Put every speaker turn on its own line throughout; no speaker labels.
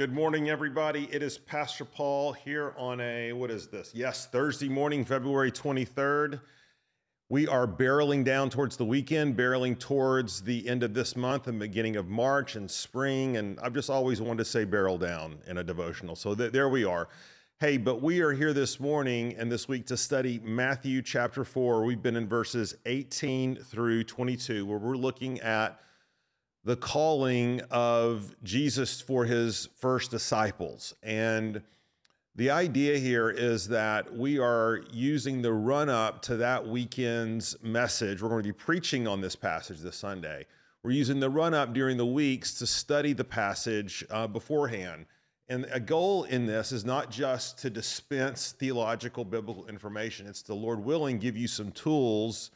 Good morning, everybody. It is Pastor Paul here on a, what is this? Yes, Thursday morning, February 23rd. We are barreling down towards the weekend, barreling towards the end of this month and beginning of March and spring. And I've just always wanted to say barrel down in a devotional. So th- there we are. Hey, but we are here this morning and this week to study Matthew chapter 4. We've been in verses 18 through 22, where we're looking at the calling of Jesus for his first disciples. And the idea here is that we are using the run up to that weekend's message. We're going to be preaching on this passage this Sunday. We're using the run up during the weeks to study the passage uh, beforehand. And a goal in this is not just to dispense theological biblical information, it's the Lord willing give you some tools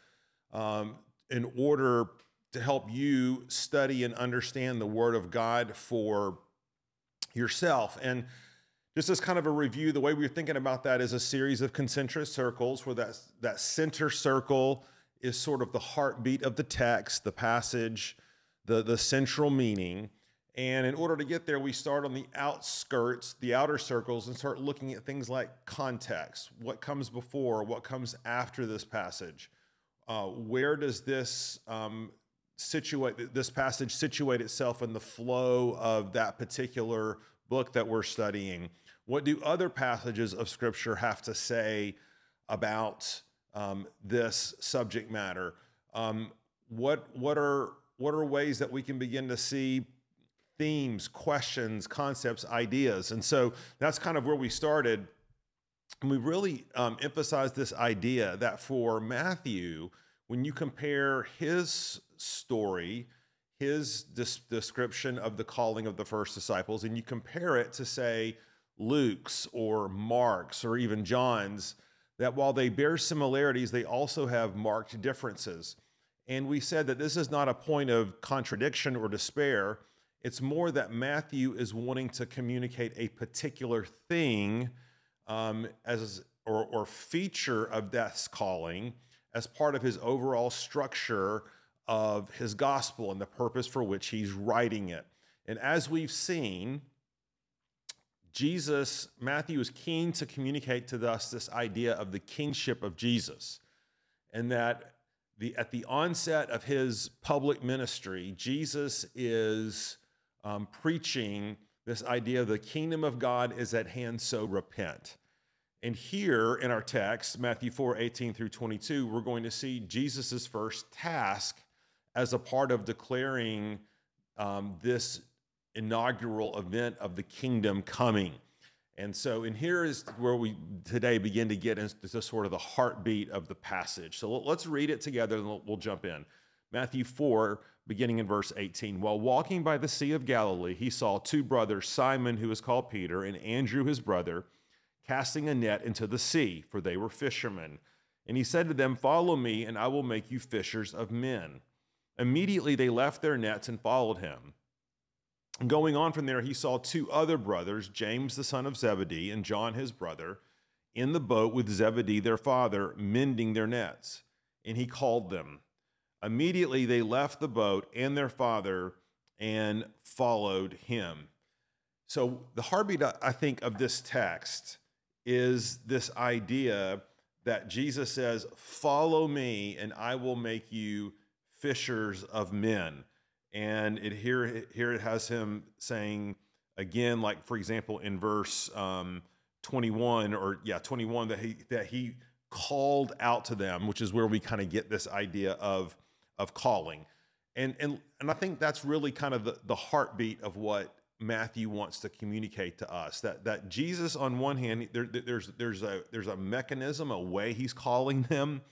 um, in order to help you study and understand the Word of God for yourself. And just as kind of a review, the way we're thinking about that is a series of concentric circles where that, that center circle is sort of the heartbeat of the text, the passage, the, the central meaning. And in order to get there, we start on the outskirts, the outer circles, and start looking at things like context. What comes before? What comes after this passage? Uh, where does this um, situate this passage situate itself in the flow of that particular book that we're studying? What do other passages of Scripture have to say about um, this subject matter? Um, what what are what are ways that we can begin to see themes, questions, concepts, ideas? And so that's kind of where we started. And we really um, emphasized this idea that for Matthew, when you compare his story, his description of the calling of the first disciples, and you compare it to, say, Luke's or Mark's or even John's, that while they bear similarities, they also have marked differences. And we said that this is not a point of contradiction or despair. It's more that Matthew is wanting to communicate a particular thing um, as or, or feature of death's calling as part of his overall structure of his gospel and the purpose for which he's writing it. And as we've seen, Jesus, Matthew is keen to communicate to us this idea of the kingship of Jesus, and that the, at the onset of his public ministry, Jesus is um, preaching this idea the kingdom of God is at hand, so repent. And here in our text, Matthew 4 18 through 22, we're going to see Jesus' first task as a part of declaring um, this inaugural event of the kingdom coming. And so, and here is where we today begin to get into sort of the heartbeat of the passage. So let's read it together and we'll jump in. Matthew 4, beginning in verse 18. While walking by the Sea of Galilee, he saw two brothers, Simon, who is called Peter, and Andrew, his brother, casting a net into the sea, for they were fishermen. And he said to them, Follow me, and I will make you fishers of men. Immediately they left their nets and followed him. Going on from there, he saw two other brothers, James the son of Zebedee and John his brother, in the boat with Zebedee their father, mending their nets. And he called them. Immediately they left the boat and their father and followed him. So, the heartbeat, I think, of this text is this idea that Jesus says, Follow me, and I will make you fishers of men. And it here here it has him saying again, like for example, in verse um, 21 or yeah, 21 that he that he called out to them, which is where we kind of get this idea of of calling. And and and I think that's really kind of the, the heartbeat of what Matthew wants to communicate to us that that Jesus on one hand there, there's there's a there's a mechanism a way he's calling them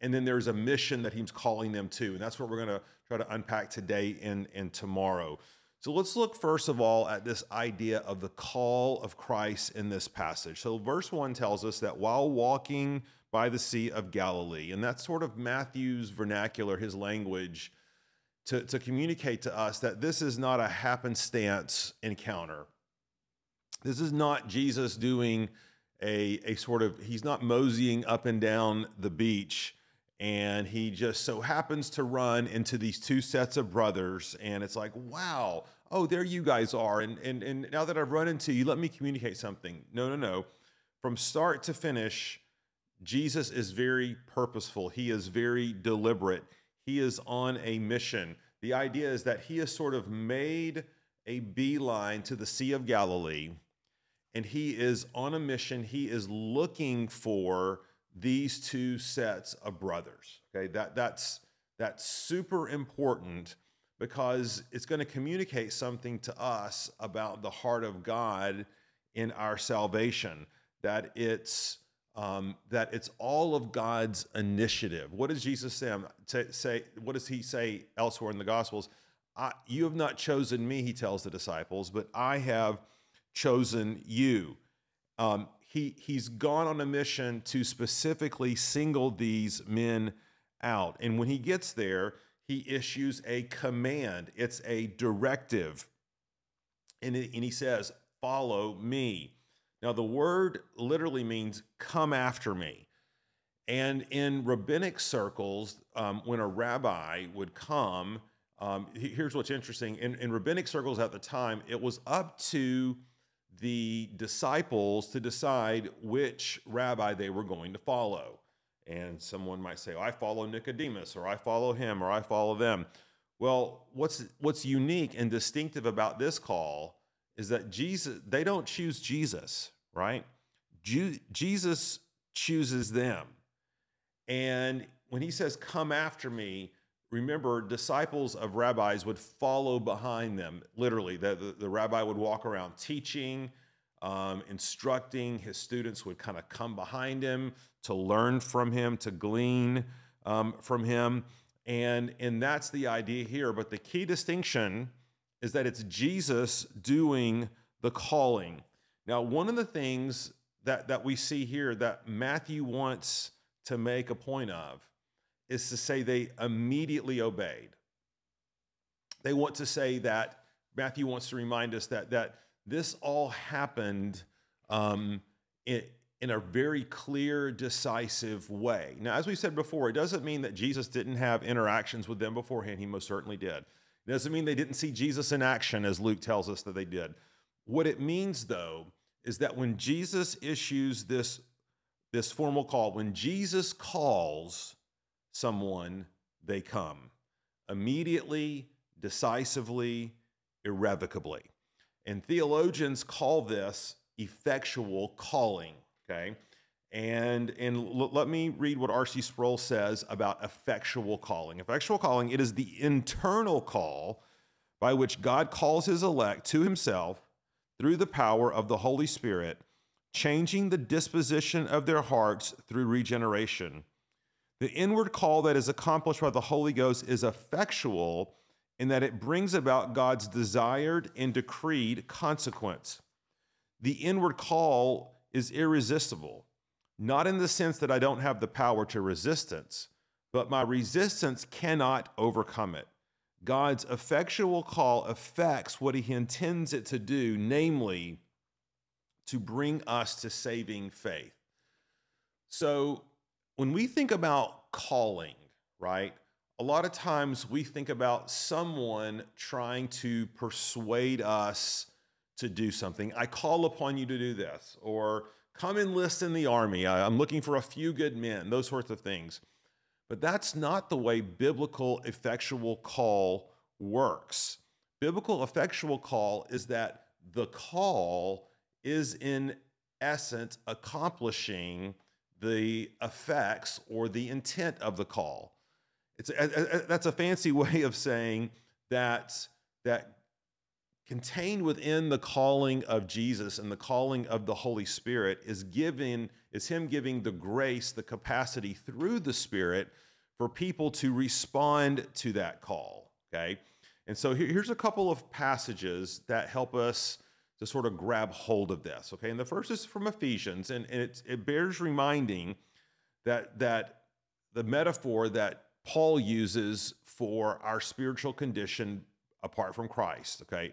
and then there's a mission that he's calling them to. And that's what we're going to try to unpack today and, and tomorrow. So let's look first of all at this idea of the call of Christ in this passage. So, verse 1 tells us that while walking by the Sea of Galilee, and that's sort of Matthew's vernacular, his language, to, to communicate to us that this is not a happenstance encounter. This is not Jesus doing a, a sort of, he's not moseying up and down the beach and he just so happens to run into these two sets of brothers and it's like wow oh, there you guys are. And, and, and now that I've run into you, let me communicate something. No, no, no. From start to finish, Jesus is very purposeful, he is very deliberate, he is on a mission. The idea is that he has sort of made a beeline to the Sea of Galilee and he is on a mission. He is looking for these two sets of brothers. Okay, that, that's, that's super important because it's going to communicate something to us about the heart of God in our salvation. That it's um, that it's all of God's initiative. What does Jesus say? say what does he say elsewhere in the Gospels? I, you have not chosen me, he tells the disciples, but I have chosen you. Um, he, he's gone on a mission to specifically single these men out. And when he gets there, he issues a command, it's a directive. And, it, and he says, Follow me. Now, the word literally means come after me. And in rabbinic circles, um, when a rabbi would come, um, here's what's interesting. In, in rabbinic circles at the time, it was up to the disciples to decide which rabbi they were going to follow. And someone might say, oh, I follow Nicodemus, or I follow him, or I follow them. Well, what's, what's unique and distinctive about this call is that Jesus, they don't choose Jesus, right? Ju- Jesus chooses them. And when he says, Come after me, remember, disciples of rabbis would follow behind them, literally. The, the, the rabbi would walk around teaching, um, instructing. His students would kind of come behind him to learn from him, to glean um, from him. And, and that's the idea here. But the key distinction is that it's Jesus doing the calling. Now, one of the things that, that we see here that Matthew wants to make a point of is to say they immediately obeyed. They want to say that Matthew wants to remind us that, that this all happened um, in, in a very clear, decisive way. Now, as we said before, it doesn't mean that Jesus didn't have interactions with them beforehand. He most certainly did. Doesn't mean they didn't see Jesus in action, as Luke tells us that they did. What it means, though, is that when Jesus issues this, this formal call, when Jesus calls, someone, they come immediately, decisively, irrevocably. And theologians call this effectual calling, okay? And, and l- let me read what R.C. Sproul says about effectual calling. Effectual calling, it is the internal call by which God calls his elect to himself through the power of the Holy Spirit, changing the disposition of their hearts through regeneration the inward call that is accomplished by the Holy Ghost is effectual in that it brings about God's desired and decreed consequence. The inward call is irresistible, not in the sense that I don't have the power to resistance, but my resistance cannot overcome it. God's effectual call affects what he intends it to do, namely, to bring us to saving faith. So, when we think about calling, right? A lot of times we think about someone trying to persuade us to do something. I call upon you to do this, or come enlist in the army. I'm looking for a few good men, those sorts of things. But that's not the way biblical effectual call works. Biblical effectual call is that the call is in essence accomplishing the effects or the intent of the call. It's a, a, that's a fancy way of saying that that contained within the calling of Jesus and the calling of the Holy Spirit is giving is him giving the grace, the capacity through the Spirit for people to respond to that call. Okay, and so here, here's a couple of passages that help us to sort of grab hold of this. Okay, and the first is from Ephesians, and, and it, it bears reminding that that the metaphor that Paul uses for our spiritual condition apart from Christ. Okay,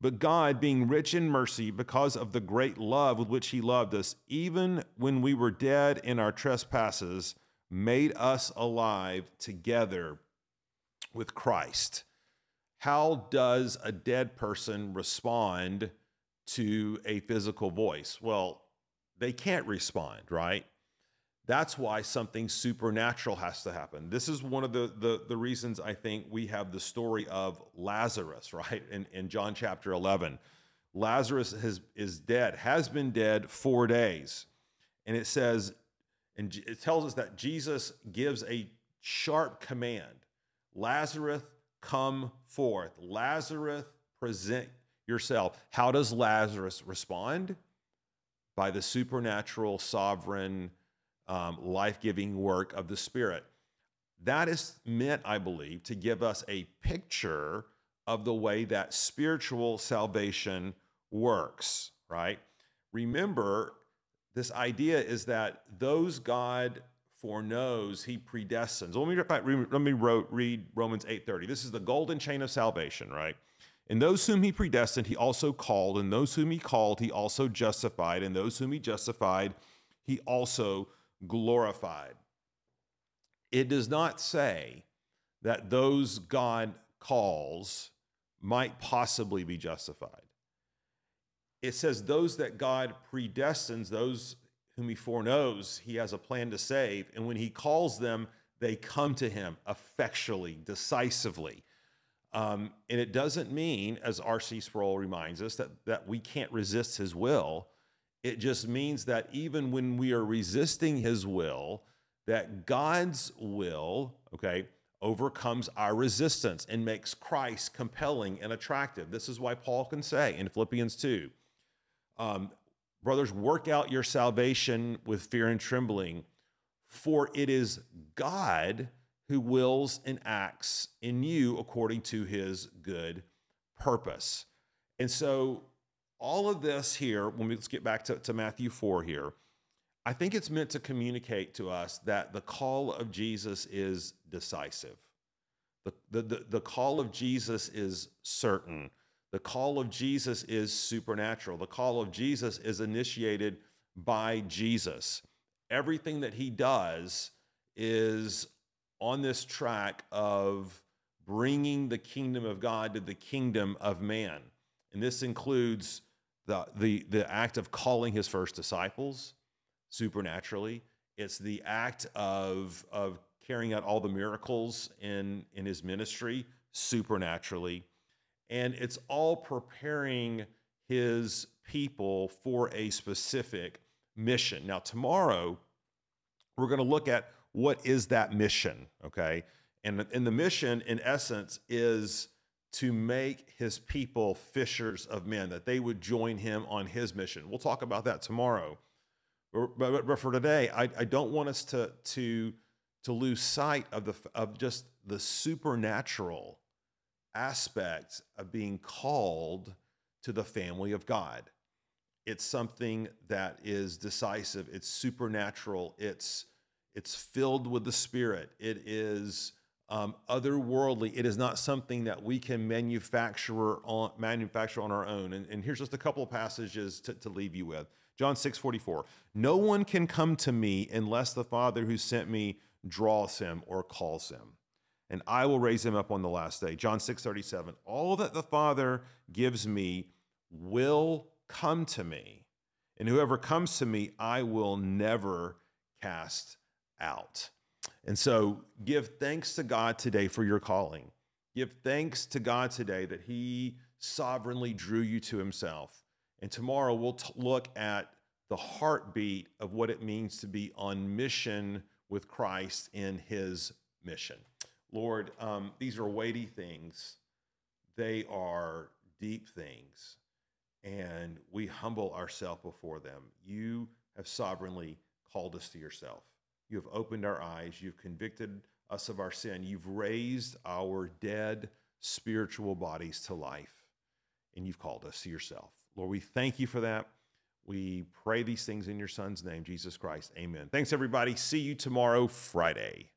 But God, being rich in mercy, because of the great love with which He loved us, even when we were dead in our trespasses, made us alive together with Christ. How does a dead person respond to a physical voice? Well, they can't respond, right? That's why something supernatural has to happen. This is one of the, the, the reasons I think we have the story of Lazarus, right? In, in John chapter 11. Lazarus has, is dead, has been dead four days. And it says, and it tells us that Jesus gives a sharp command Lazarus, come forth. Lazarus, present yourself. How does Lazarus respond? by the supernatural, sovereign, um, life giving work of the Spirit. That is meant, I believe, to give us a picture of the way that spiritual salvation works, right? Remember, this idea is that those God foreknows, he predestines. Let me, let me read Romans 8.30. This is the golden chain of salvation, right? And those whom he predestined, he also called. And those whom he called, he also justified. And those whom he justified, he also glorified. It does not say that those God calls might possibly be justified. It says those that God predestines, those whom he foreknows, he has a plan to save. And when he calls them, they come to him effectually, decisively. Um, and it doesn't mean, as R.C. Sproul reminds us, that, that we can't resist his will. It just means that even when we are resisting his will, that God's will, okay, overcomes our resistance and makes Christ compelling and attractive. This is why Paul can say in Philippians 2, um, brothers, work out your salvation with fear and trembling, for it is God who wills and acts in you according to his good purpose. And so, all of this here, when we let's get back to, to Matthew 4 here, I think it's meant to communicate to us that the call of Jesus is decisive. The, the, the, the call of Jesus is certain. The call of Jesus is supernatural. The call of Jesus is initiated by Jesus. Everything that he does is on this track of bringing the kingdom of God to the kingdom of man. And this includes the, the, the act of calling his first disciples supernaturally. It's the act of, of carrying out all the miracles in, in his ministry supernaturally. And it's all preparing his people for a specific mission. Now, tomorrow, we're going to look at what is that mission? Okay. And, and the mission, in essence, is to make his people fishers of men, that they would join him on his mission. We'll talk about that tomorrow. But, but, for today, I, I don't want us to, to, to lose sight of, the, of just the supernatural aspects of being called to the family of God. It's something that is decisive, it's supernatural, it's it's filled with the Spirit. It is um, otherworldly. It is not something that we can manufacture on, manufacture on our own. And, and here's just a couple of passages to, to leave you with. John 6 44. No one can come to me unless the Father who sent me draws him or calls him. And I will raise him up on the last day. John 6 37. All that the Father gives me will come to me. And whoever comes to me, I will never cast out. And so give thanks to God today for your calling. Give thanks to God today that He sovereignly drew you to Himself. And tomorrow we'll t- look at the heartbeat of what it means to be on mission with Christ in His mission. Lord, um, these are weighty things, they are deep things, and we humble ourselves before them. You have sovereignly called us to yourself. You have opened our eyes. You've convicted us of our sin. You've raised our dead spiritual bodies to life, and you've called us to yourself. Lord, we thank you for that. We pray these things in your son's name, Jesus Christ. Amen. Thanks, everybody. See you tomorrow, Friday.